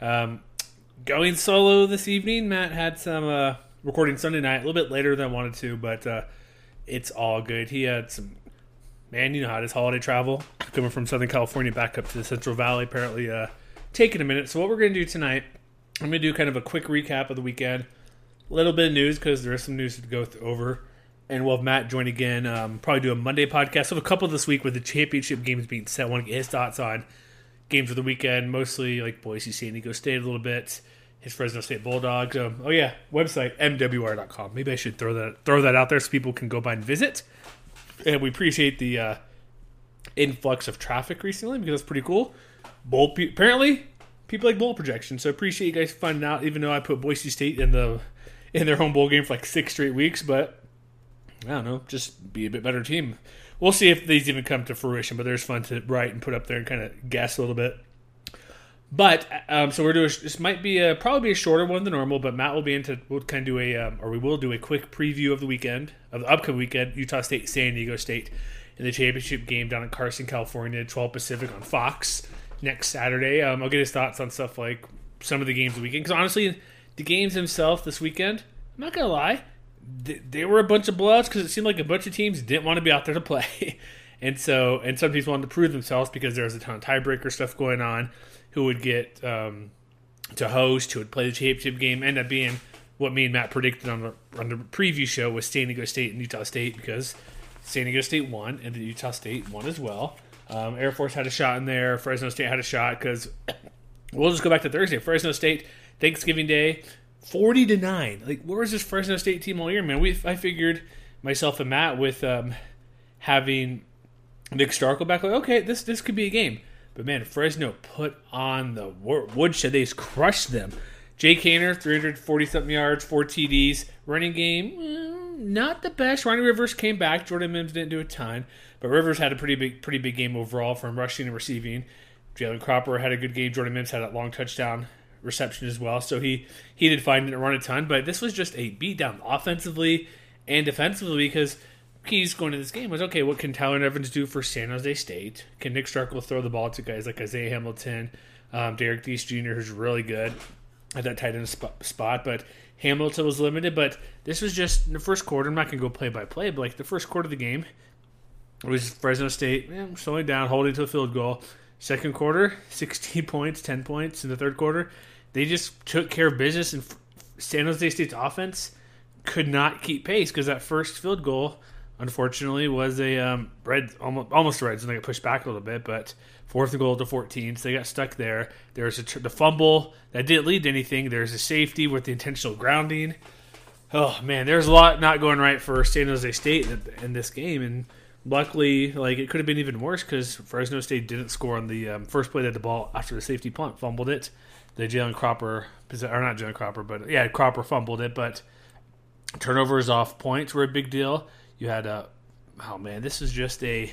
Um, going solo this evening. Matt had some uh, recording Sunday night, a little bit later than I wanted to, but uh, it's all good. He had some, man, you know how it is holiday travel coming from Southern California back up to the Central Valley, apparently uh, taking a minute. So, what we're going to do tonight, I'm going to do kind of a quick recap of the weekend, a little bit of news because there is some news to go th- over and we'll have Matt join again. Um, probably do a Monday podcast. So a couple this week with the championship games being set. I want to get his thoughts on games of the weekend, mostly like Boise, San Diego State a little bit, his Fresno State Bulldogs. Um, oh yeah, website mwr.com. Maybe I should throw that throw that out there so people can go by and visit. And we appreciate the uh, influx of traffic recently because that's pretty cool. Bowl pe- apparently people like bowl projections, so appreciate you guys finding out. Even though I put Boise State in the in their home bowl game for like six straight weeks, but I don't know, just be a bit better team. We'll see if these even come to fruition, but there's fun to write and put up there and kind of guess a little bit. But um, so we're doing this might be a probably be a shorter one than normal, but Matt will be into we'll kind of do a um, or we will do a quick preview of the weekend of the upcoming weekend Utah State San Diego State in the championship game down in Carson, California, 12 Pacific on Fox next Saturday. Um, I'll get his thoughts on stuff like some of the games of the weekend because honestly, the games themselves this weekend, I'm not gonna lie, they, were a bunch of blowouts because it seemed like a bunch of teams didn't want to be out there to play, and so and some teams wanted to prove themselves because there was a ton of tiebreaker stuff going on. Who would get um, to host? Who would play the championship game? End up being what me and Matt predicted on the on the preview show was San Diego State and Utah State because San Diego State won and the Utah State won as well. Um, Air Force had a shot in there. Fresno State had a shot because we'll just go back to Thursday. Fresno State Thanksgiving Day, forty to nine. Like where was this Fresno State team all year, man? We I figured myself and Matt with um, having Nick Starkel back. Like okay, this this could be a game. But man, Fresno put on the woodshed. They just crushed them. Jake Haener, 340 something yards, four TDs. Running game, mm, not the best. Ronnie Rivers came back. Jordan Mims didn't do a ton, but Rivers had a pretty big, pretty big game overall from rushing and receiving. Jalen Cropper had a good game. Jordan Mims had a long touchdown reception as well, so he he did fine, didn't run a ton. But this was just a beatdown offensively and defensively because keys going to this game was okay. What can Tyler Evans do for San Jose State? Can Nick Starkel throw the ball to guys like Isaiah Hamilton, um, Derek Deese Jr., who's really good at that tight end sp- spot? But Hamilton was limited. But this was just in the first quarter. I'm not going to go play by play, but like the first quarter of the game it was Fresno State eh, slowing down, holding to a field goal. Second quarter, 16 points, 10 points in the third quarter. They just took care of business, and San Jose State's offense could not keep pace because that first field goal unfortunately, was a um, red almost almost Reds, and they got pushed back a little bit, but fourth and goal to 14, so they got stuck there. There's a tr- the fumble that didn't lead to anything. There's a safety with the intentional grounding. Oh man, there's a lot not going right for San Jose State in this game, and luckily, like it could have been even worse because Fresno State didn't score on the um, first play that the ball after the safety punt fumbled it. The Jalen Cropper, or not Jalen Cropper, but yeah, Cropper fumbled it, but turnovers off points were a big deal. You had a, oh man, this is just a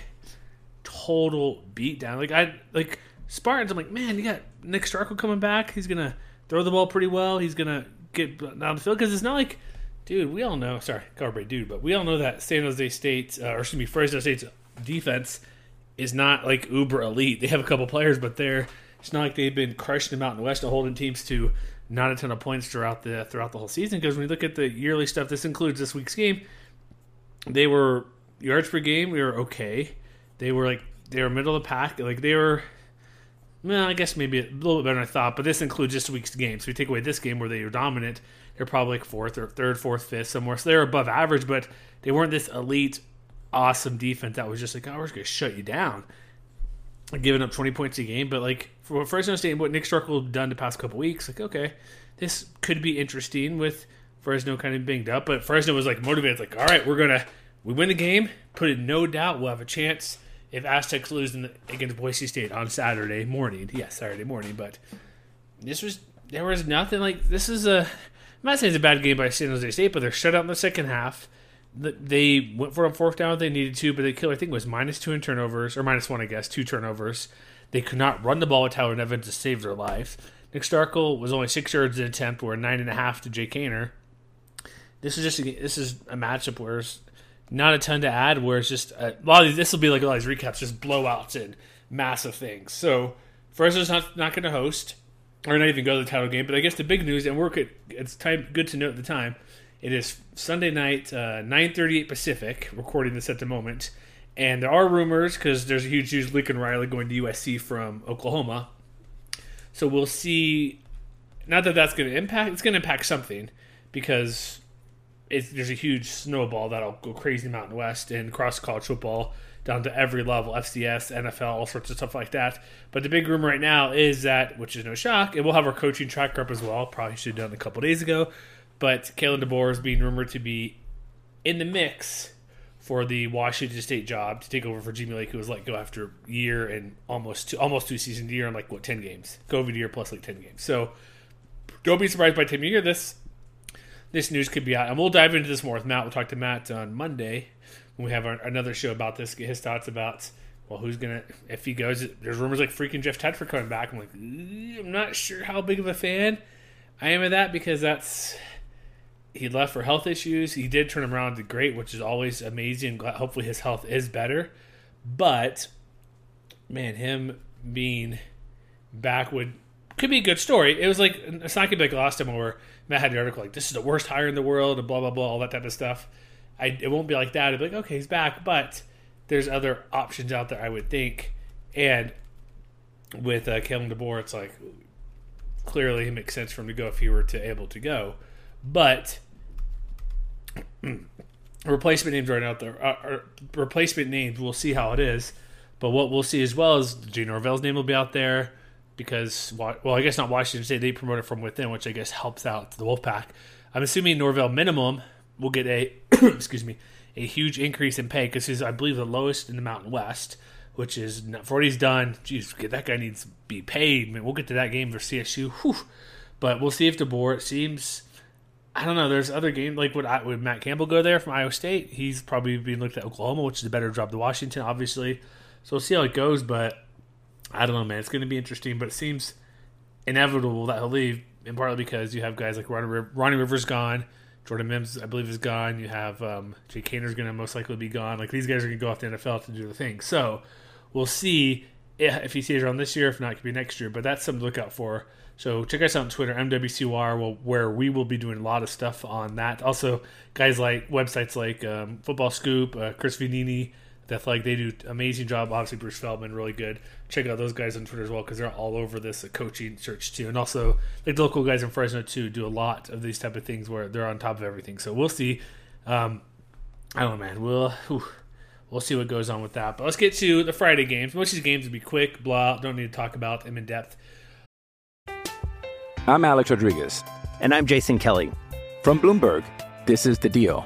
total beatdown. Like I like Spartans. I'm like, man, you got Nick Starkel coming back. He's gonna throw the ball pretty well. He's gonna get down the field because it's not like, dude. We all know. Sorry, Carberry dude, but we all know that San Jose State, uh, or excuse me, Fresno State's defense is not like uber elite. They have a couple players, but they're it's not like they've been crushing the West and holding teams to not a ton of points throughout the throughout the whole season. Because when you look at the yearly stuff, this includes this week's game. They were yards per game. We were okay. They were like they were middle of the pack. Like they were. Well, I guess maybe a little bit better than I thought, but this includes just week's game. So we take away this game where they were dominant, they're probably like fourth or third, fourth, fifth, somewhere. So they're above average, but they weren't this elite, awesome defense that was just like, oh, we're just going to shut you down. Giving up 20 points a game. But like for Fresno State, what Nick Starkel done the past couple weeks, like, okay, this could be interesting with Fresno kind of banged up. But Fresno was like motivated, like, all right, we're to, we win the game, put it no doubt, we'll have a chance if Aztecs lose the, against Boise State on Saturday morning. Yes, yeah, Saturday morning. But this was there was nothing like this is a. I'm not saying it's a bad game by San Jose State, but they're shut out in the second half. They went for a fourth down if they needed to, but they killed. I think it was minus two in turnovers or minus one, I guess, two turnovers. They could not run the ball with Tyler Nevin to save their life. Nick Starkel was only six yards in attempt, or nine and a half to Jake Haener. This is just a, this is a matchup where not a ton to add. Where it's just uh, a lot of this will be like a lot of these recaps, just blowouts and massive things. So Fresno's not not going to host or not even go to the title game. But I guess the big news, and we're it's time good to note the time. It is Sunday night, uh, nine thirty eight Pacific. Recording this at the moment, and there are rumors because there's a huge news: Lincoln Riley going to USC from Oklahoma. So we'll see. Not that that's going to impact. It's going to impact something because there's a huge snowball that'll go crazy Mountain West and across college football down to every level, FCS, NFL, all sorts of stuff like that. But the big rumor right now is that, which is no shock, and we'll have our coaching tracker up as well. Probably should have done a couple days ago. But Kalen DeBoer is being rumored to be in the mix for the Washington State job to take over for Jimmy Lake, who was let go after a year and almost two, almost two seasons, a year and like what ten games, COVID year plus like ten games. So don't be surprised by time you hear this this news could be out. And we'll dive into this more with Matt. We'll talk to Matt on Monday when we have our, another show about this, get his thoughts about, well, who's to, if he goes, there's rumors like freaking Jeff Tedford coming back. I'm like, mm, I'm not sure how big of a fan I am of that because that's, he left for health issues. He did turn him around to great, which is always amazing. Hopefully his health is better. But, man, him being back would could be a good story. It was like it's not gonna be like last time where Matt had the article like this is the worst hire in the world and blah blah blah all that type of stuff. I it won't be like that. It'd be like okay he's back, but there's other options out there I would think. And with uh, Kalen DeBoer, it's like clearly it makes sense for him to go if he were to able to go, but. replacement names right out there. Uh, replacement names, we'll see how it is. But what we'll see as well is Jay Norvell's name will be out there because well, I guess not Washington State. They promoted from within, which I guess helps out the Wolfpack. I'm assuming Norvell minimum will get a excuse me a huge increase in pay because he's I believe the lowest in the Mountain West, which is not, for what he's done. Jeez, that guy needs to be paid. I mean, we'll get to that game for CSU, Whew. but we'll see if DeBoer. Seems I don't know. There's other games like would I, would Matt Campbell go there from Iowa State? He's probably being looked at Oklahoma, which is a better job than Washington, obviously. So we'll see how it goes, but I don't know, man. It's going to be interesting, but it seems inevitable that he'll leave, in partly because you have guys like Ronnie, Ronnie Rivers gone, Jordan Mims, I believe, is gone. You have um, Jake Haener's going to most likely be gone. Like these guys are going to go off the NFL to do the thing. So we'll see if he stays around this year. If not, it could be next year. But that's something to look out for. So check us out on Twitter, MWCR, where we will be doing a lot of stuff on that. Also, guys like websites like um, Football Scoop, uh, Chris Vannini, that like they do amazing job. Obviously, Bruce Feldman really good. Check out those guys on Twitter as well because they're all over this coaching search too, and also like the local guys in Fresno too do a lot of these type of things where they're on top of everything. So we'll see. Um, I don't know, man. We'll whew, we'll see what goes on with that. But let's get to the Friday games. Most of these games will be quick, blah. Don't need to talk about them in depth. I'm Alex Rodriguez, and I'm Jason Kelly from Bloomberg. This is the Deal.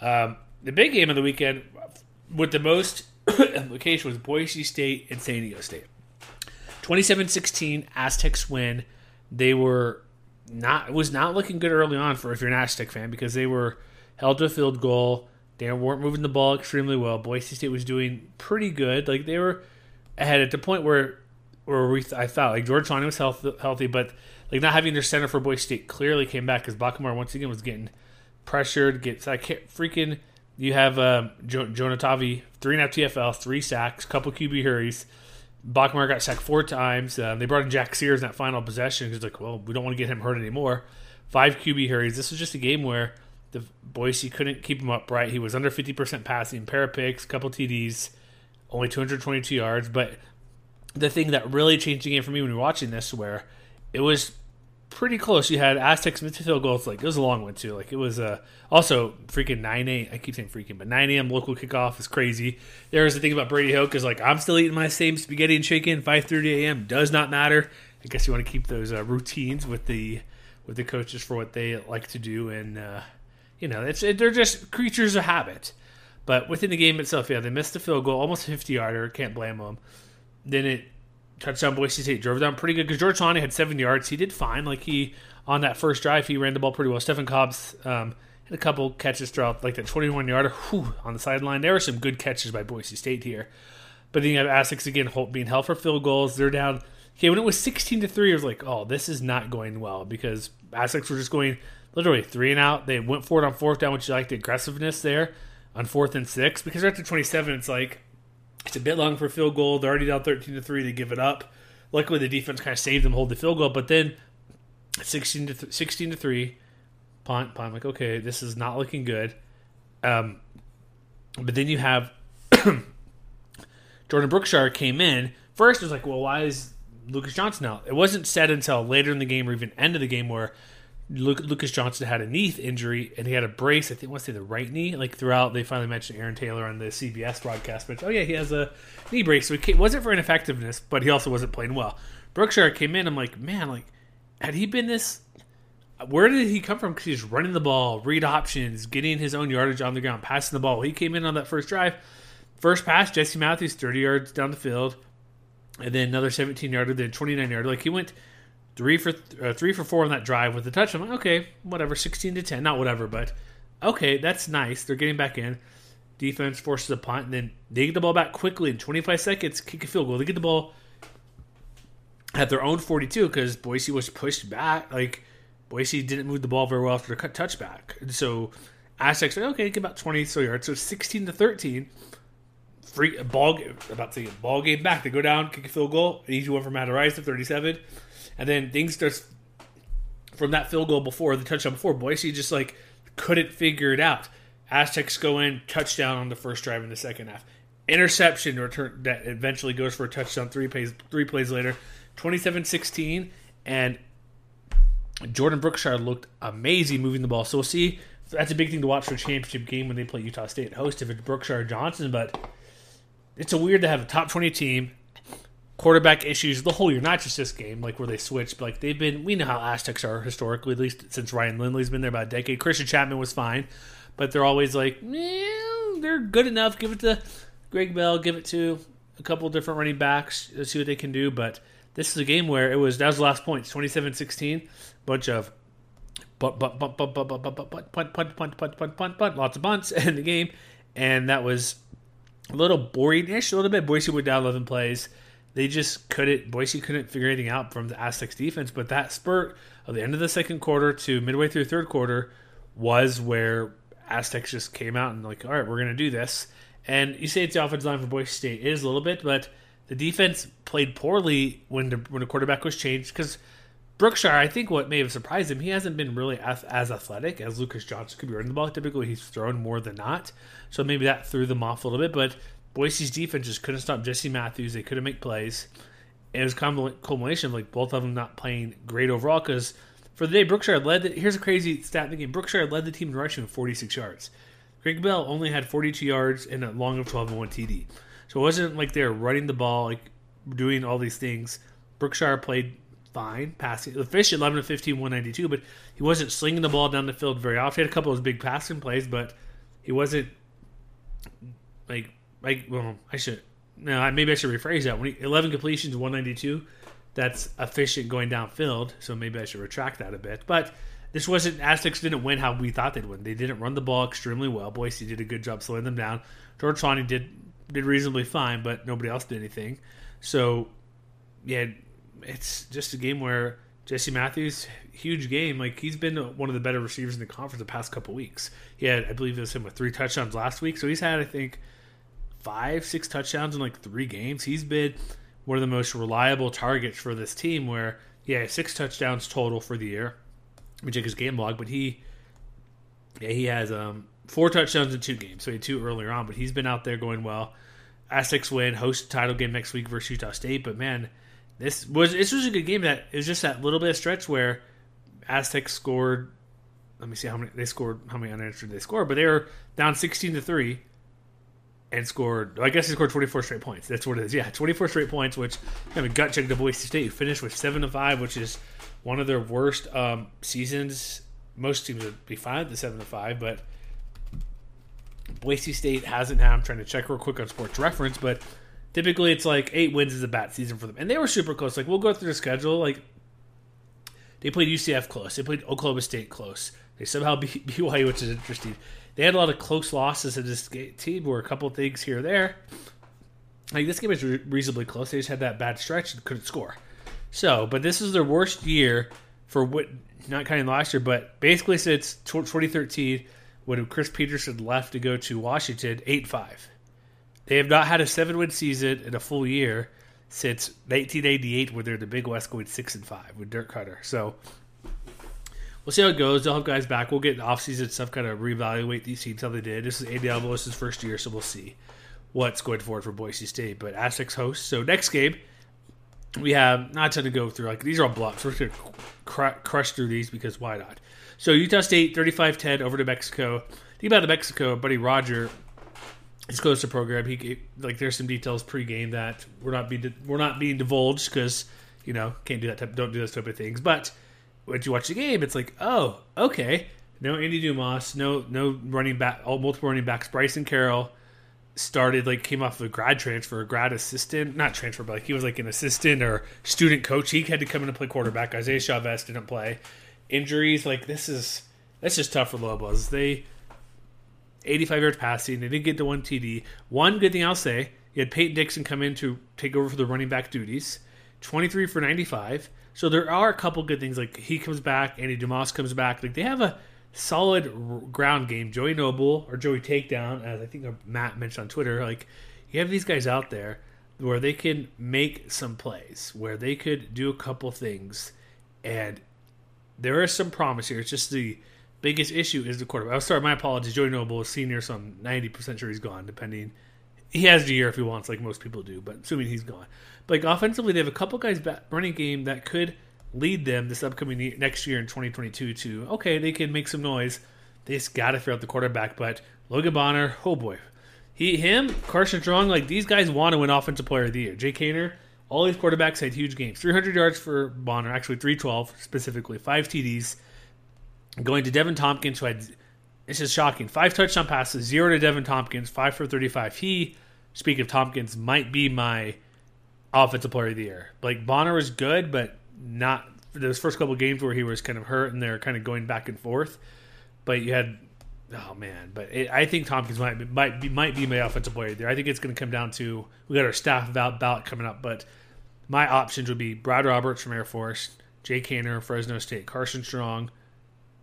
Um, the big game of the weekend with the most implication was Boise State and San Diego State. 27-16 Aztecs win. They were not it was not looking good early on for if you're an Aztec fan because they were held to a field goal. They weren't moving the ball extremely well. Boise State was doing pretty good. Like they were ahead at the point where where we I thought like George Tawney was health, healthy, but like not having their center for Boise State clearly came back because Bachmeier once again was getting pressured. Gets I can't freaking. You have um, jo- Jonah Tavai three and a half TFL, three sacks, couple QB hurries. Bachmeier got sacked four times. Um, they brought in Jack Sears in that final possession because like, well, we don't want to get him hurt anymore. Five QB hurries. This was just a game where the Boise couldn't keep him upright. He was under fifty percent passing, pair of picks, couple TDs, only two hundred twenty-two yards. But the thing that really changed the game for me when we were watching this, where it was pretty close. You had Aztecs missed field goals. Like it was a long one too. Like it was uh, also freaking nine a. I keep saying freaking, but nine a.m. local kickoff is crazy. There's the thing about Brady Hoke is like I'm still eating my same spaghetti and chicken. Five thirty a.m. does not matter. I guess you want to keep those uh, routines with the with the coaches for what they like to do, and uh, you know it's it, they're just creatures of habit. But within the game itself, yeah, they missed the field goal, almost a 50 yarder. Can't blame them. Then it touchdown Boise State drove down pretty good because George Tawney had seven yards. He did fine. Like he on that first drive, he ran the ball pretty well. Stefan Cobbs um, had a couple catches throughout, like that 21 yarder on the sideline. There were some good catches by Boise State here. But then you have Aztecs again being held for field goals. They're down. Okay, when it was 16 to three, I was like, oh, this is not going well because Aztecs were just going literally three and out. They went for it on fourth down, which you like the aggressiveness there on fourth and six because they're at the 27. It's like it's a bit long for a field goal. They're already down 13 to 3. They give it up. Luckily, the defense kind of saved them, hold the field goal. But then 16 to, th- 16 to 3, punt, punt. Like, okay, this is not looking good. Um, but then you have Jordan Brookshire came in. First, it was like, well, why is Lucas Johnson out? It wasn't said until later in the game or even end of the game where Luke, Lucas Johnson had a knee injury and he had a brace. I think I want to say the right knee. Like throughout, they finally mentioned Aaron Taylor on the CBS broadcast. But oh yeah, he has a knee brace. So it wasn't for ineffectiveness, but he also wasn't playing well. Brookshire came in. I'm like, man, like had he been this? Where did he come from? Because he's running the ball, read options, getting his own yardage on the ground, passing the ball. He came in on that first drive, first pass. Jesse Matthews 30 yards down the field, and then another 17 yarder, then 29 yarder. Like he went three for uh, three for four on that drive with the touch. I'm like, okay, whatever, sixteen to ten, not whatever, but okay, that's nice. They're getting back in. Defense forces a punt, and then they get the ball back quickly in 25 seconds, kick a field goal. They get the ball at their own 42 because Boise was pushed back. Like Boise didn't move the ball very well after the cut touchback, and so Aztecs like, okay, get about 20 so yards. So 16 to 13. Free ball about to get ball game back. They go down, kick a field goal, an easy one for Matt Araiza to 37. And then things starts from that field goal before the touchdown before Boise just like couldn't figure it out. Aztecs go in touchdown on the first drive in the second half. Interception return that eventually goes for a touchdown three plays three plays later. 27-16 and Jordan Brookshire looked amazing moving the ball. So we'll see that's a big thing to watch for a championship game when they play Utah State host if it's Brookshire Johnson, but it's a weird to have a top 20 team quarterback issues the whole year, not just this game, like where they switched, but like they've been. We know how Aztecs are historically, at least since Ryan Lindley's been there about a decade. Christian Chapman was fine, but they're always like, eh, they're good enough. Give it to Greg Bell. Give it to a couple different running backs. Let's see what they can do. But this is a game where it was that was the last point, 27-16. bunch of punt, punt, punt, punt, punt, punt, punt, punt, punt, punt, punt, punt, punt, punt, punt, lots of punts in the game, and that was a little boring-ish, a little bit. Boise went down 11 plays they just couldn't Boise couldn't figure anything out from the Aztecs defense. But that spurt of the end of the second quarter to midway through third quarter was where Aztecs just came out and like, all right, we're to do this. And you say it's the offensive line for Boise State. It is a little bit, but the defense played poorly when the, when the quarterback was changed because Brookshire, I think what may have surprised him, he hasn't been really as, as athletic as Lucas Johnson could be running the ball. Typically, he's thrown more than not. So maybe that threw them off a little bit. But Boise's defense just couldn't stop Jesse Matthews. They couldn't make plays. And it was a culmination of like both of them not playing great overall because for the day, Brookshire led. The, here's a crazy stat in game. Brookshire led the team in rushing with 46 yards. Greg Bell only had 42 yards and a long of 12 and 1 TD. So it wasn't like they were running the ball, like doing all these things. Brookshire played fine passing. The fish 11 to 15, 192, but he wasn't slinging the ball down the field very often. He had a couple of big passing plays, but he wasn't like like well, I should no, maybe I should rephrase that. When he, 11 completions, 192, that's efficient going downfield. So maybe I should retract that a bit. But this wasn't Aztecs didn't win how we thought they'd win. They didn't run the ball extremely well. Boise did a good job slowing them down. George Sawney did did reasonably fine, but nobody else did anything. So yeah, it's just a game where Jesse Matthews, huge game. Like he's been one of the better receivers in the conference the past couple weeks. He had, I believe, it was him with three touchdowns last week. So he's had, I think, five, six touchdowns in like three games. He's been one of the most reliable targets for this team. Where yeah, six touchdowns total for the year. Me check his game log, but he, yeah, he has um four touchdowns in two games. So he had two earlier on, but he's been out there going well. Aztecs win, host title game next week versus Utah State. But man, this was this was a good game. That it was just that little bit of stretch where Aztecs scored. Let me see how many they scored. How many unanswered they scored? But they were down sixteen to three, and scored. I guess he scored twenty four straight points. That's what it is. Yeah, twenty four straight points. Which I mean, gut check to Boise State. Finished with seven to five, which is one of their worst um, seasons. Most teams would be fine at the seven to five, but Boise State hasn't had. I'm trying to check real quick on Sports Reference, but typically it's like eight wins is a bad season for them, and they were super close. Like we'll go through the schedule. Like they played UCF close, they played Oklahoma State close. They somehow beat BYU, which is interesting. They had a lot of close losses in this team, where a couple things here or there. Like this game is reasonably close. They just had that bad stretch and couldn't score. So, but this is their worst year for what, not counting last year, but basically since 2013 when Chris Petersen left to go to Washington, eight five. They have not had a seven win season in a full year since 1988, where they're the Big West going six and five with Dirk Koetter. So we'll see how it goes. They'll have guys back. We'll get off season stuff, kind of reevaluate these teams how they did. This is Andy Avalos' first year, so we'll see what's going forward for Boise State. But Aztecs host. So next game, we have not ton to go through. Like these are all blocks. We're going to cr- crush through these because why not? So Utah State 35-10 over to Mexico. Think about the Mexico, buddy Roger He's close to program. He gave, like there's some details pregame that we're not being we're not being divulged because you know can't do that type don't do those type of things. But when you watch the game, it's like oh okay, no Andy Dumas, no no running back, all multiple running backs. Bryson Carroll started like came off of a grad transfer, a grad assistant, not transfer, but like he was like an assistant or student coach. He had to come in and play quarterback. Isaiah Chavez didn't play. Injuries like this is that's just tough for Lobos. They 85 yards passing. They didn't get to one TD. One good thing I'll say, you had Peyton Dixon come in to take over for the running back duties. 23 for 95. So there are a couple good things. Like he comes back, Andy Dumas comes back. Like they have a solid ground game. Joey Noble or Joey Takedown, as I think Matt mentioned on Twitter. Like you have these guys out there where they can make some plays, where they could do a couple things, and there is some promise here. It's just the biggest issue is the quarterback. I'll start my apologies. Joey Noble is senior, so I'm 90% sure he's gone, depending. He has the year if he wants, like most people do, but assuming he's gone. But like offensively, they have a couple guys back running game that could lead them this upcoming year, next year in 2022 to, okay, they can make some noise. They just got to figure out the quarterback. But Logan Bonner, oh boy. He, him, Carson Strong, like these guys want to win Offensive Player of the Year. Jake Haener, all these quarterbacks had huge games. 300 yards for Bonner, actually 312 specifically, five TDs. Going to Deven Thompkins, who had this is shocking. Five touchdown passes, zero to Deven Thompkins, five for 35. He, speak of Thompkins, might be my offensive player of the year. Like Bonner was good, but not those first couple games where he was kind of hurt and they're kind of going back and forth. But you had, oh man, but it, I think Thompkins might be, might be might be my offensive player there. I think it's going to come down to we got our staff ballot coming up, but my options would be Brad Roberts from Air Force, Jake Haener, Fresno State, Carson Strong,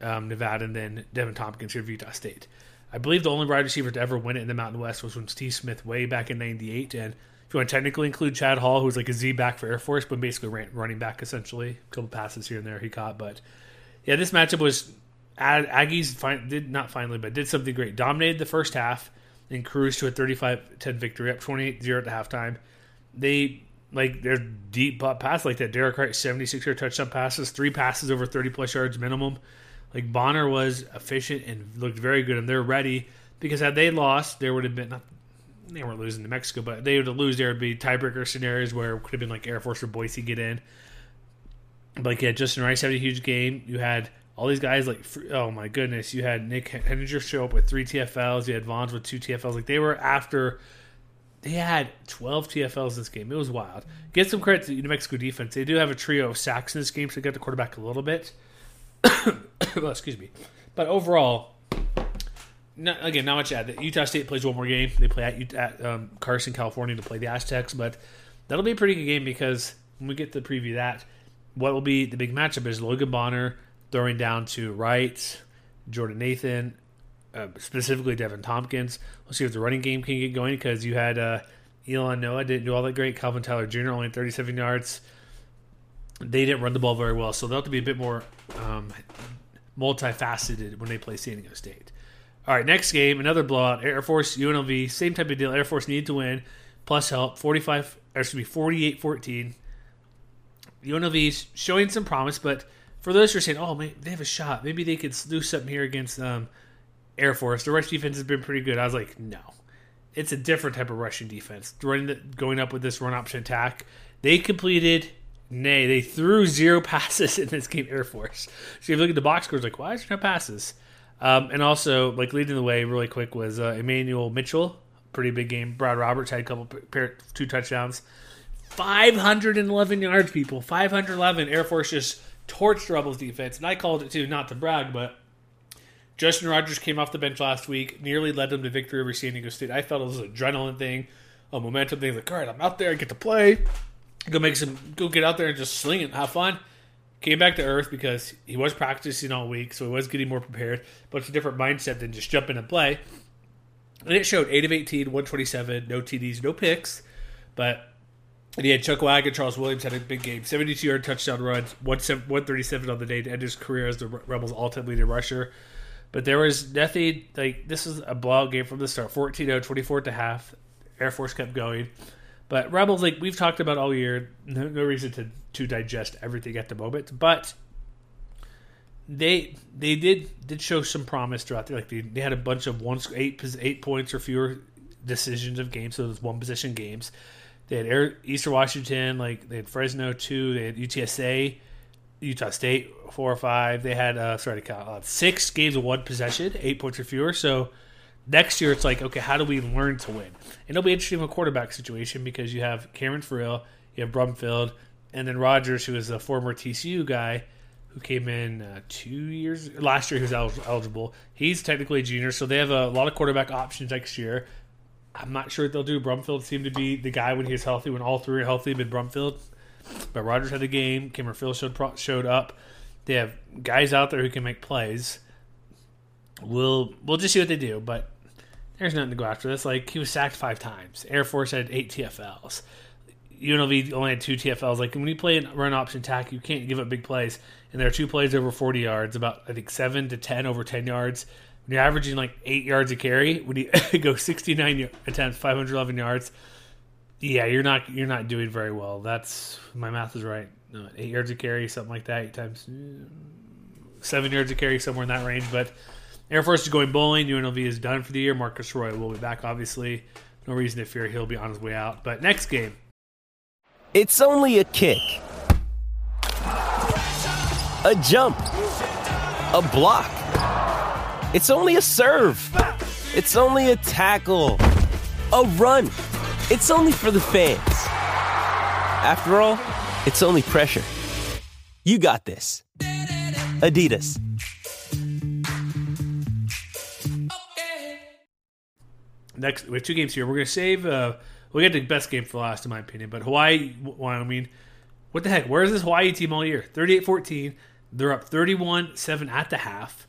um, Nevada, and then Deven Thompkins for Utah State. I believe the only wide receiver to ever win it in the Mountain West was when Steve Smith way back in '98. And if you want to technically include Chad Hall, who was like a Z back for Air Force, but basically ran, running back essentially, a couple passes here and there he caught. But yeah, this matchup was Aggies fin- did not finally, but did something great. Dominated the first half and cruised to a 35-10 victory, up 28-0 at halftime. They like their deep pass like that. Derek Wright 76 yard touchdown passes, three passes over 30 plus yards minimum. Like Bonner was efficient and looked very good, and they're ready because had they lost, there would have been not, they weren't losing to Mexico, but they would have lose. There would be tiebreaker scenarios where it could have been like Air Force or Boise get in. But like yeah, Justin Rice had a huge game. You had all these guys like oh my goodness, you had Nick Heninger show up with three TFLs. You had Vaughns with two TFLs. Like they were after. They had 12 TFLs this game. It was wild. Get some credit to New Mexico defense. They do have a trio of sacks in this game, so they got the quarterback a little bit. well, excuse me. But overall, not, again, not much to add. Utah State plays one more game. They play at, at um, Carson, California, to play the Aztecs, but that'll be a pretty good game because when we get to preview that, what will be the big matchup is Logan Bonner throwing down to Wright, Jordan Nathan, uh, specifically Deven Thompkins. We'll see if the running game can get going because you had uh, Elon Noah didn't do all that great. Calvin Tyler Jr. only 37 yards they didn't run the ball very well, so they'll have to be a bit more um, multifaceted when they play San Diego State. All right, next game, another blowout. Air Force UNLV, same type of deal. Air Force needed to win, plus help. Forty-five, or excuse me, 48-14. UNLV's showing some promise, but for those who are saying, "Oh, man, they have a shot. Maybe they could do something here against um, Air Force," the rush defense has been pretty good. I was like, "No, it's a different type of rushing defense. Running, the, going up with this run option attack, they completed Nay, they threw zero passes in this game, Air Force. So if you look at the box scores, like, why is there no passes? Um, and also, like, leading the way really quick was uh, Emmanuel Mitchell. Pretty big game. Brad Roberts had a couple, two touchdowns. 511 yards, people. 511. Air Force just torched Rebels defense. And I called it too, not to brag, but Justin Rogers came off the bench last week, nearly led them to victory over San Diego State. I felt it was an adrenaline thing, a momentum thing. Like, all right, I'm out there, I get to play go make some go get out there and just sling it, have fun. Came back to earth because he was practicing all week, so he was getting more prepared. But it's a different mindset than just jump in and play. And it showed 8 of 18, 127, no TDs, no picks. But and he had Chuck Wagon, Charles Williams had a big game. 72 yard touchdown runs, 137 on the day to end his career as the Rebels' all time leading rusher. But there was nothing, like, this is a blowout game from the start 14 0, 24 to half. Air Force kept going. But Rebels, like we've talked about all year, no, no reason to to digest everything at the moment. But they they did did show some promise throughout. The, like they, they had a bunch of one eight eight points or fewer decisions of games, so those one position games. They had Air, Eastern Washington, like they had Fresno two, they had UTSA, Utah State four or five. They had uh, sorry to count uh, six games of one possession, eight points or fewer. So next year it's like, okay, how do we learn to win? And it'll be interesting in a quarterback situation because you have Cameron Friel, you have Brumfield, and then Rogers, who is a former TCU guy who came in uh, two years last year. He was eligible. He's technically a junior, so they have a lot of quarterback options next year. I'm not sure what they'll do. Brumfield seemed to be the guy when he was healthy. When all three are healthy, but Brumfield. But Rogers had the game. Cameron Friel showed showed up. They have guys out there who can make plays. We'll we'll just see what they do. But there's nothing to go after this. Like he was sacked five times. Air Force had eight TFLs. UNLV only had two TFLs. Like when you play a run option attack, you can't give up big plays. And there are two plays over 40 yards, about I think seven to 10 over 10 yards. When you're averaging like eight yards a carry, when you go 69 attempts, 511 yards, yeah, you're not you're not doing very well. That's my math is right. No, eight yards a carry, something like that. Eight times mm, seven yards a carry, somewhere in that range. But Air Force is going bowling. UNLV is done for the year. Marcus Arroyo will be back, obviously. No reason to fear he'll be on his way out. But next game. It's only a kick, a jump, a block. It's only a serve. It's only a tackle, a run. It's only for the fans. After all, it's only pressure. You got this. Adidas. Next we have two games here. We're gonna save. Uh, we get the best game for last, in my opinion. But Hawaii, Wyoming, what the heck? Where is this Hawaii team all year? 38-14. They're up 31 7 at the half.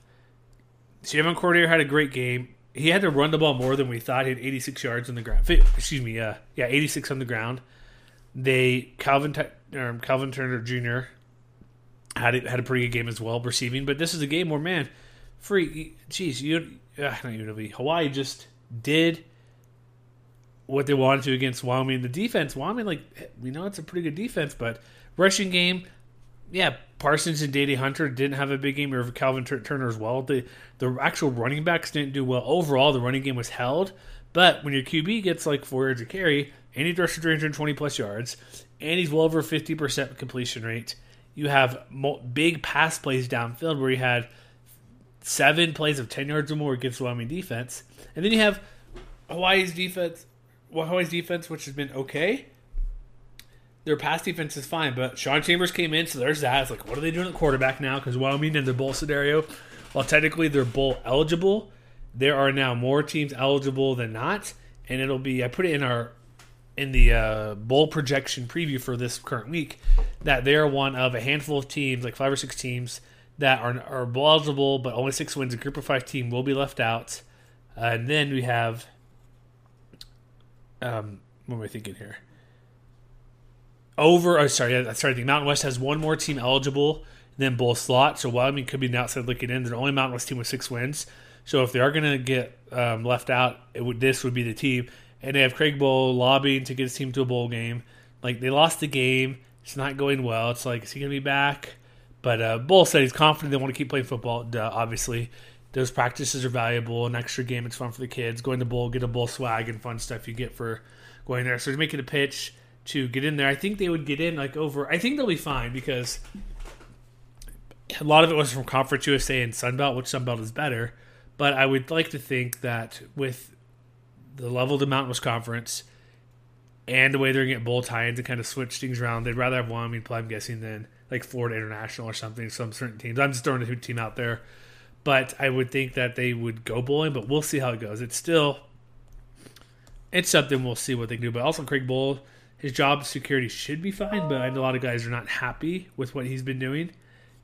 Chevan Cordeiro had a great game. He had to run the ball more than we thought. He had 86 yards on the ground. Excuse me, uh, yeah, 86 on the ground. They Calvin um, Calvin Turner Jr. had a, had a pretty good game as well receiving. But this is a game where man, free, geez, you uh, not even UNLV Hawaii just did what they wanted to against Wyoming. The defense, Wyoming, like we know it's a pretty good defense, but rushing game, yeah, Parsons and Dae Dae Hunter didn't have a big game, or Calvin Turner as well. The the actual running backs didn't do well overall. The running game was held, but when your QB gets like four yards of carry and he for 320 plus yards, and he's well over 50 percent completion rate, you have big pass plays downfield where you had seven plays of 10 yards or more against Wyoming defense, and then you have Hawaii's defense well, Hawaii's defense, which has been okay. Their pass defense is fine, but Sean Chambers came in, so there's that. It's like, what are they doing at quarterback now? Because Wyoming in the bowl scenario, while technically they're bowl eligible, there are now more teams eligible than not, and it'll be. I put it in our in the uh, bowl projection preview for this current week that they are one of a handful of teams, like five or six teams, that are are bowl eligible, but only six wins. A group of five team will be left out, uh, and then we have um, what am I thinking here? Over, oh, sorry, I started thinking Mountain West has one more team eligible than both slots. So Wyoming could be an outside looking in. They're the only Mountain West team with six wins. So if they are going to get um, left out, would this would be the team. And they have Craig Bohl lobbying to get his team to a bowl game. Like they lost the game. It's not going well. It's like, is he going to be back? But uh, Bohl said he's confident they want to keep playing football. Duh, obviously, those practices are valuable. An extra game, it's fun for the kids. Going to Bull, get a Bull swag and fun stuff you get for going there. So he's making a pitch to get in there. I think they would get in like over. I think they'll be fine because a lot of it was from Conference USA and Sunbelt, which Sunbelt is better. But I would like to think that with the level the Mountain West Conference and the way they're going to get bowl tie-ins kind of switch things around, they'd rather have Wyoming play, I'm guessing, than like Florida International or something. Some certain teams. I'm just throwing a team out there but I would think that they would go bowling, but we'll see how it goes. It's still it's something we'll see what they do. But also Craig Bohl, his job security should be fine, but I know a lot of guys are not happy with what he's been doing.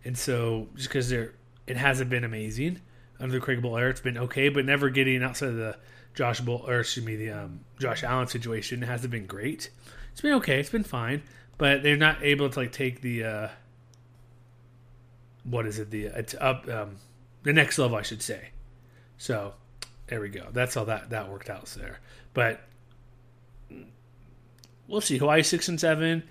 And so just because they're it hasn't been amazing under the Craig Bohl era, it's been okay, but never getting outside of the Josh Bohl or excuse me, the um, Josh Allen situation hasn't been great. It's been okay, it's been fine, but they're not able to like take the uh, what is it the it's up um, the next level, I should say. So there we go. That's how that that worked out there. But we'll see. Hawaii six and seven.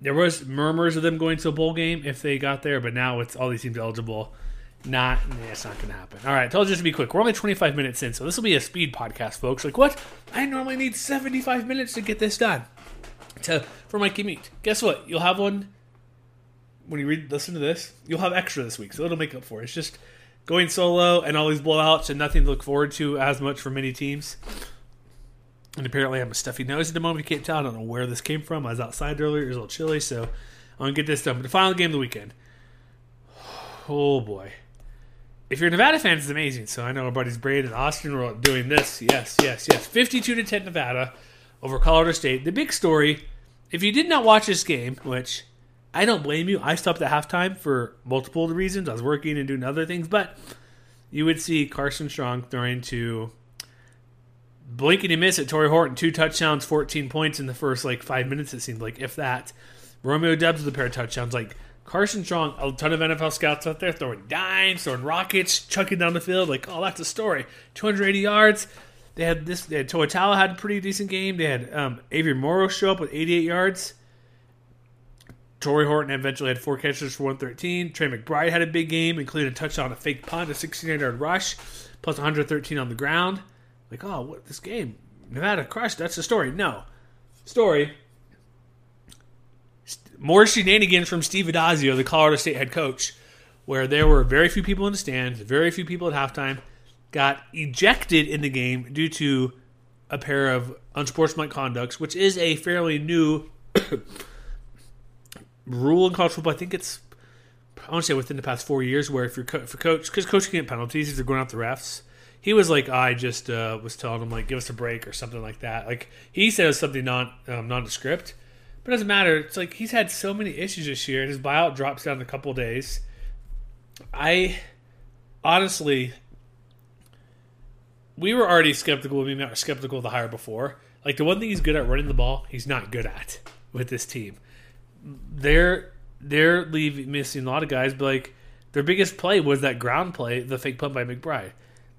There was murmurs of them going to a bowl game if they got there, but now it's all these teams eligible. Not, it's not going to happen. All right, told you to be quick. We're only 25 minutes in, so this will be a speed podcast, folks. Like, what? I normally need 75 minutes to get this done to for my commute. Guess what? You'll have one when you read listen to this, you'll have extra this week, so it'll make up for it. It's just going solo and all these blowouts and nothing to look forward to as much for many teams. And apparently, I'm a stuffy nose at the moment. You can't tell. I don't know where this came from. I was outside earlier. It was a little chilly, so I'm gonna get this done. But the final game of the weekend. Oh boy. If you're a Nevada fan, it's amazing. So I know our buddies Braden and Austin were doing this. Yes, yes, yes. 52 to 10 Nevada over Colorado State. The big story, if you did not watch this game, which I don't blame you. I stopped at halftime for multiple reasons. I was working and doing other things, but you would see Carson Strong throwing to blinking and miss at Tory Horton, two touchdowns, 14 points in the first like five minutes, it seemed like, if that. Romeo Doubs with a pair of touchdowns. Like Carson Strong, a ton of NFL scouts out there throwing dimes, throwing rockets, chucking down the field. Like, oh, that's a story. 280 yards. They had this. They had had a pretty decent game. They had um, Avery Morrow show up with 88 yards. Tory Horton eventually had four catches for 113. Trey McBride had a big game, including a touchdown, a fake punt, a 69 yard rush, plus 113 on the ground. Like, oh, what this game? Nevada crushed. That's the story. No. Story. More shenanigans from Steve Addazio, the Colorado State head coach, where there were very few people in the stands, very few people at halftime, got ejected in the game due to a pair of unsportsmanlike conducts, which is a fairly new rule in college football. I think it's I want to say within the past four years, where if you're co- if coach because coach can get penalties if they're going out the refs. He was like, I just uh, was telling him like, give us a break or something like that. Like he was something non um, nondescript, But it doesn't matter. It's like he's had so many issues this year. And his buyout drops down in a couple days. I honestly, we were already skeptical. We were skeptical of the hire before. Like the one thing he's good at running the ball, he's not good at with this team. They're they're leaving missing a lot of guys, but like their biggest play was that ground play, the fake punt by McBride.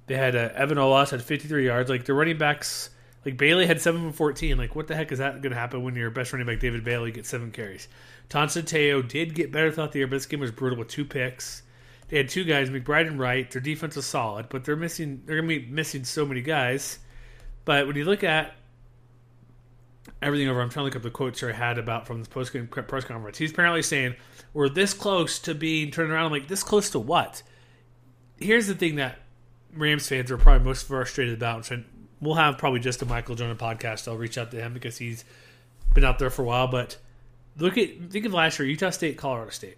They had uh, Evan Olas had 53 yards. Like their running backs, like Bailey had seven from 14. Like what the heck is that going to happen when your best running back David Bailey gets seven carries? Todd Centeio did get better throughout the year, but this game was brutal with two picks. They had two guys, McBride and Wright. Their defense is solid, but they're missing. They're going to be missing so many guys. But when you look at everything over, I'm trying to look up the quotes I had about from the post game press conference. He's apparently saying we're this close to being turned around. I'm like, this close to what? Here's the thing that Rams fans are probably most frustrated about. And we'll have probably just a Michael Jonah podcast. I'll reach out to him because he's been out there for a while. But look at think of last year, Utah State, Colorado State.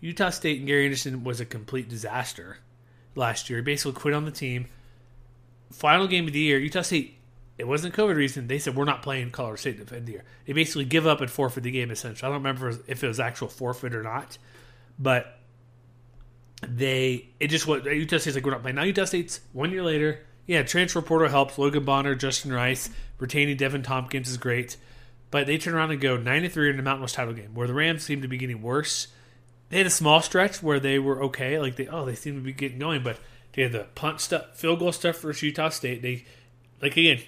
Utah State and Gary Anderson was a complete disaster last year. He basically quit on the team. Final game of the year, Utah State. It wasn't COVID reason. They said we're not playing Colorado State to end the year. They basically give up and forfeit the game. Essentially, I don't remember if it was actual forfeit or not, but they it just what Utah State's like we're not playing now. Utah State's one year later. Yeah, transfer portal helps. Logan Bonner, Justin Rice, retaining Deven Thompkins is great, but they turn around and go nine three in the Mountain West title game, where the Rams seem to be getting worse they had a small stretch where they were okay. Like they, oh, they seem to be getting going, but they had the punt stuff, field goal stuff for Utah State. They, like again,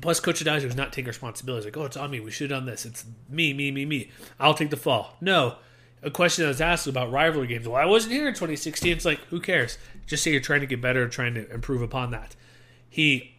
plus Coach Addazio was not taking responsibility. Like, oh, it's on me. We should have done this. It's me, me, me, me. I'll take the fall. No. A question that was asked about rivalry games. Well, I wasn't here in 2016. It's like, who cares? Just say you're trying to get better, trying to improve upon that. He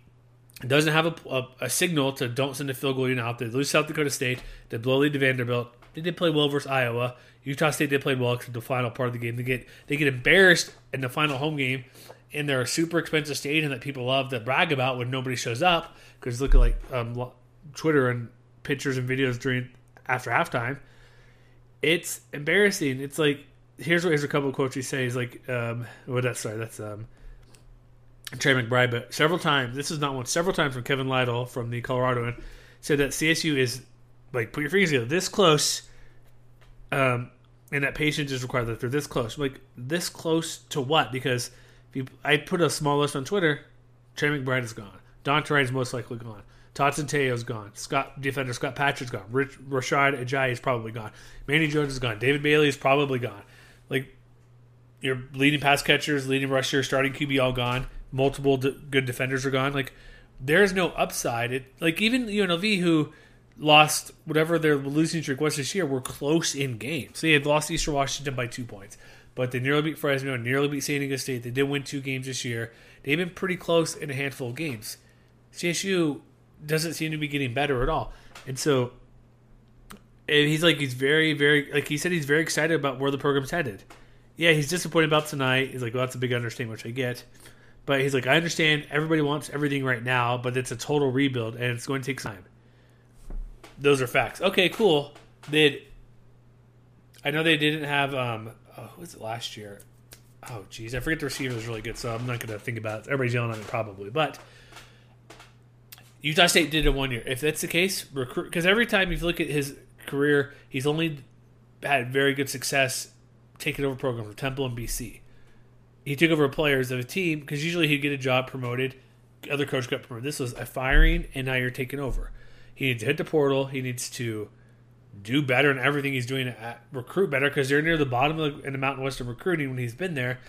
doesn't have a, a, a signal to don't send a field goal unit out. They lose South Dakota State. They blow lead to Vanderbilt. They did play well versus Iowa. Utah State did play well except the final part of the game. They get they get embarrassed in the final home game in their super expensive stadium that people love to brag about when nobody shows up because look at like um, Twitter and pictures and videos during after halftime. It's embarrassing. It's like here's what here's a couple of quotes he says like um what that's sorry that's um Trey McBride, but several times this is not one several times from Kevin Lytle from the Coloradoan said that CSU is like put your fingers together this close um and that patience is required that they're this close. Like this close to what? Because if you, I put a small list on Twitter. Trey McBride is gone. Wright is most likely gone. Todd Centeio is gone. Scott defender Scott Patchan's gone. Rich, Rashad Ajayi is probably gone. Manny Jones is gone. David Bailey is probably gone. Like your leading pass catchers, leading rusher, starting QB all gone. Multiple good defenders are gone. Like there's no upside. It like even UNLV who lost whatever their losing streak was this year were close in games. They had lost Eastern Washington by two points, but they nearly beat Fresno, nearly beat San Diego State. They did win two games this year. They've been pretty close in a handful of games. CSU doesn't seem to be getting better at all, and so and he's like he's very very like he said he's very excited about where the program's headed. Yeah, he's disappointed about tonight. He's like, well, that's a big understatement, which I get. But he's like, I understand everybody wants everything right now, but it's a total rebuild and it's going to take time those are facts. Okay, cool. They, I know they didn't have. Um, oh, who was it last year? Oh, geez, I forget the receiver was really good, so I'm not going to think about it. Everybody's yelling at me probably, but Utah State did it one year. If that's the case, recruit because every time you look at his career, he's only had very good success taking over programs Temple and BC. He took over players of a team because usually he'd get a job promoted, other coach got promoted. This was a firing, and now you're taking over. He needs to hit the portal. He needs to do better in everything he's doing at recruit better because they're near the bottom of the, in the Mountain Western recruiting when he's been there.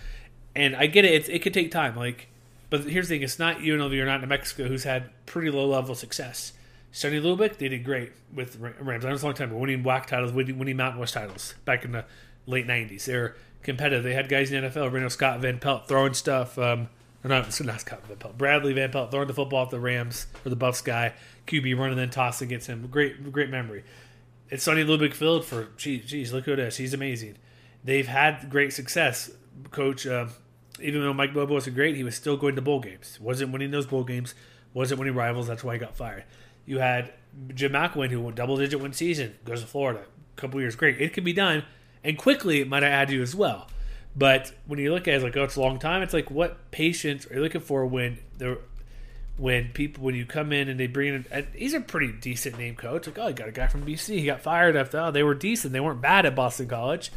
And I get it; it's, it could take time. Like, but here's the thing: it's not UNLV or not New Mexico who's had pretty low level success. Sonny Lubick, they did great with Rams. I know it's a long time, but winning WAC titles, winning, winning Mountain West titles back in the late '90s. They're competitive. They had guys in the NFL. Reno Scott Van Pelt throwing stuff. Um, not, not Scott Van Pelt. Bradley Van Pelt throwing the football at the Rams or the Buffs guy. QB running then toss against him. Great, great memory. It's Sonny Lubick Field for geez, geez, look who it is. He's amazing. They've had great success. Coach, uh, even though Mike Bobo wasn't great, he was still going to bowl games. Wasn't winning those bowl games. Wasn't winning rivals. That's why he got fired. You had Jim McElwain, who won double digit win season, goes to Florida. A couple years, great. It can be done, and quickly. Might I add you as well. But when you look at it, it's like, oh, it's a long time. It's like, what patience are you looking for when the when people when you come in and they bring in and he's a pretty decent name coach like oh you got a guy from BC he got fired after oh they were decent they weren't bad at Boston College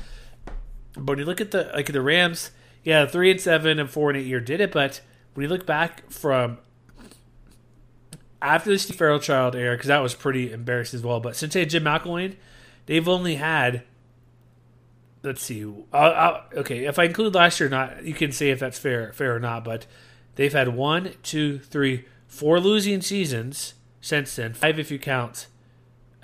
but when you look at the like the Rams yeah three and seven and four and eight year did it but when you look back from after the Steve Fairchild era because that was pretty embarrassing as well but since they had Jim McElwain they've only had let's see I'll, I'll, okay if I include last year or not you can say if that's fair fair or not but They've had one, two, three, four losing seasons since then. Five if you count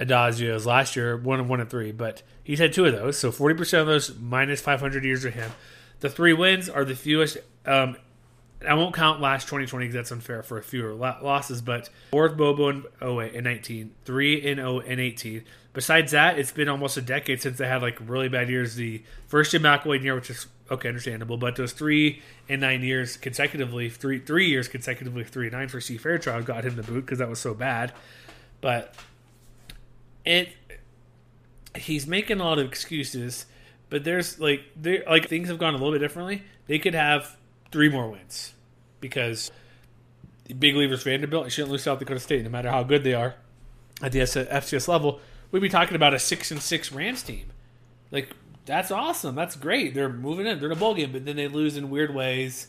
Addazio's last year, one one and three, but he's had two of those. So forty percent of those minus five hundred years of him. The three wins are the fewest. Um, I won't count last 2020 because that's unfair for a fewer losses, but fourth Bobo in 08 and 19, 3 in 0 and 18. Besides that, it's been almost a decade since they had like really bad years. The first Jim McElwain year, which is okay, understandable, but those three and nine years consecutively, three three years consecutively, three and nine for Steve Fairchild got him the boot because that was so bad. But it, he's making a lot of excuses, but there's like there like things have gone a little bit differently. They could have three more wins because big leavers Vanderbilt shouldn't lose South Dakota State no matter how good they are at the FCS level. We'd be talking about a six and six Rams team. Like that's awesome. That's great. They're moving in. They're in a bowl game, but then they lose in weird ways.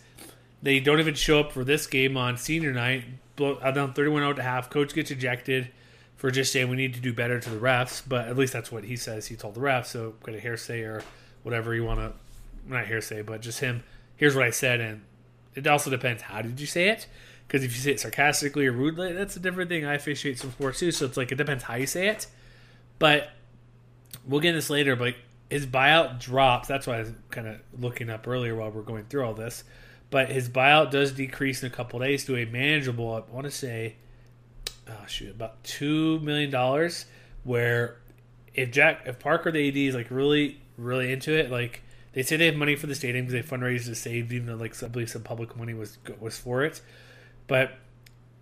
They don't even show up for this game on senior night. Blow, uh, down 31 0 to half. Coach gets ejected for just saying we need to do better to the refs, but at least that's what he says. He told the refs, so got a hearsay or whatever you want to, not hearsay, but just him. Here's what I said, and it also depends how did you say it. Because if you say it sarcastically or rudely, that's a different thing. I officiate some sports too, so it's like it depends how you say it. But we'll get this later. But his buyout drops. That's why I was kind of looking up earlier while we're going through all this. But his buyout does decrease in a couple days to a manageable. I want to say, oh shoot, about two million dollars. Where if Jack, if Parker the AD is like really, really into it, like they say they have money for the stadium because they fundraised to save, even though like I believe some public money was was for it. But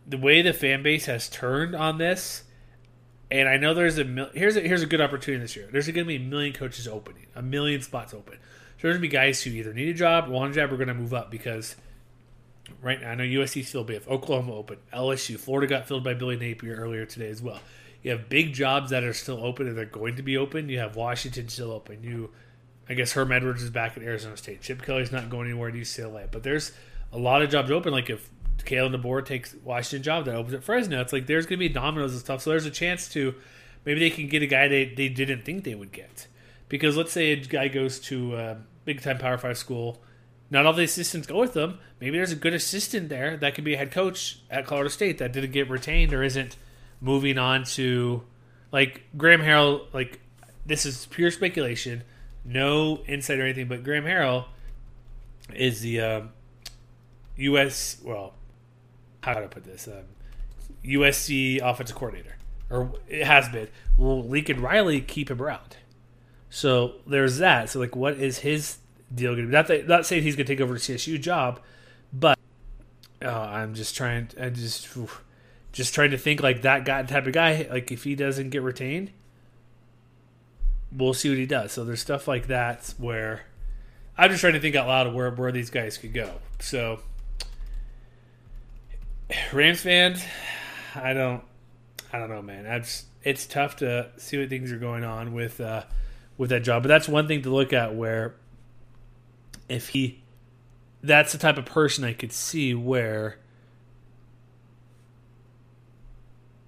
the way the fan base has turned on this and I know there's a here's a, here's a good opportunity this year. There's going to be a million coaches opening, a million spots open. So there's going to be guys who either need a job, want a job, or going to move up because right now I know USC's filled, if Oklahoma open, LSU, Florida got filled by Billy Napier earlier today as well. You have big jobs that are still open and they're going to be open. You have Washington still open. You, I guess Herm Edwards is back at Arizona State. Chip Kelly's not going anywhere at UCLA. But there's a lot of jobs open. Like if Kalen DeBoer takes Washington job that opens at Fresno. It's like there's going to be dominoes and stuff. So there's a chance to maybe they can get a guy they, they didn't think they would get. Because let's say a guy goes to a big time Power Five school, not all the assistants go with them. Maybe there's a good assistant there that could be a head coach at Colorado State that didn't get retained or isn't moving on to like Graham Harrell. Like this is pure speculation, no insight or anything. But Graham Harrell is the uh, U.S. well how do I put this? Um, USC offensive coordinator, or it has been. Will Lincoln Riley keep him around? So there's that. So like, what is his deal going to be? Not that, not saying he's going to take over the CSU job, but uh, I'm just trying. I just just trying to think like that guy type of guy. Like if he doesn't get retained, we'll see what he does. So there's stuff like that where I'm just trying to think out loud of where where these guys could go. So Rams fans, I don't, I don't know, man. That's it's tough to see what things are going on with uh, with that job, but that's one thing to look at. Where if he, that's the type of person I could see where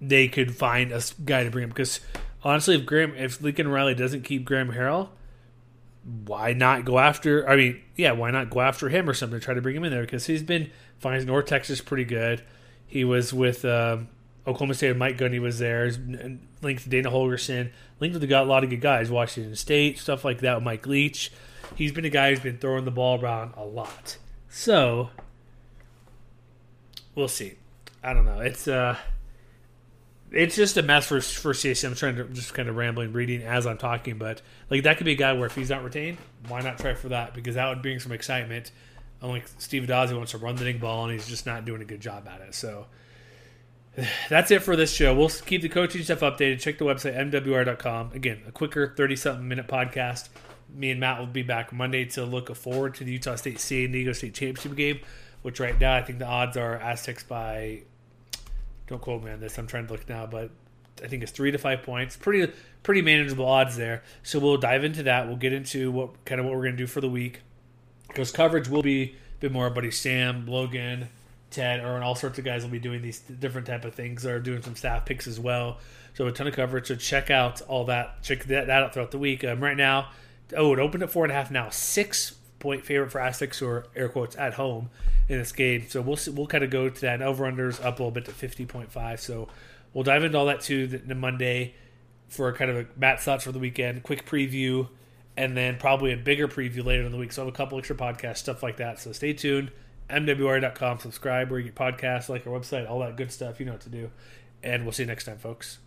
they could find a guy to bring him. Because honestly, if Graham, if Lincoln Riley doesn't keep Graham Harrell, why not go after? I mean, yeah, why not go after him or something? Try to bring him in there because he's been finds North Texas pretty good. He was with uh, Oklahoma State. Mike Gundy was there. Linked to Dana Holgorsen. Linked with a lot of good guys. Washington State stuff like that. Mike Leach. He's been a guy who's been throwing the ball around a lot. So we'll see. I don't know. It's uh, it's just a mess for for CSC. I'm trying to just kind of rambling, reading as I'm talking, but like that could be a guy where if he's not retained, why not try for that? Because that would bring some excitement Unlike Steve Addazio, wants to run the dang ball, and he's just not doing a good job at it. So that's it for this show. We'll keep the coaching stuff updated. Check the website, mwr.com. Again, a quicker 30 something minute podcast. Me and Matt will be back Monday to look forward to the Utah State San Diego State Championship game, which right now I think the odds are Aztecs by Don't quote me on this. I'm trying to look now, but I think it's three to five points. Pretty pretty manageable odds there. So we'll dive into that. We'll get into what kind of what we're going to do for the week because coverage will be a bit more. Buddy Sam, Logan, Ted, or all sorts of guys will be doing these different type of things. They're doing some staff picks as well. So a ton of coverage. So check out all that. Check that, that out throughout the week. Um, right now, oh, it opened at four and a half. Now six point favorite for Aztecs or air quotes at home in this game. So we'll see, we'll kind of go to that. And over unders up a little bit to fifty point five. So we'll dive into all that too the, the Monday for kind of a Matt thoughts for the weekend, quick preview, and then probably a bigger preview later in the week. So I have a couple extra podcasts, stuff like that. So stay tuned. MWR.com, subscribe where you get podcasts, like our website, all that good stuff. You know what to do. And we'll see you next time, folks.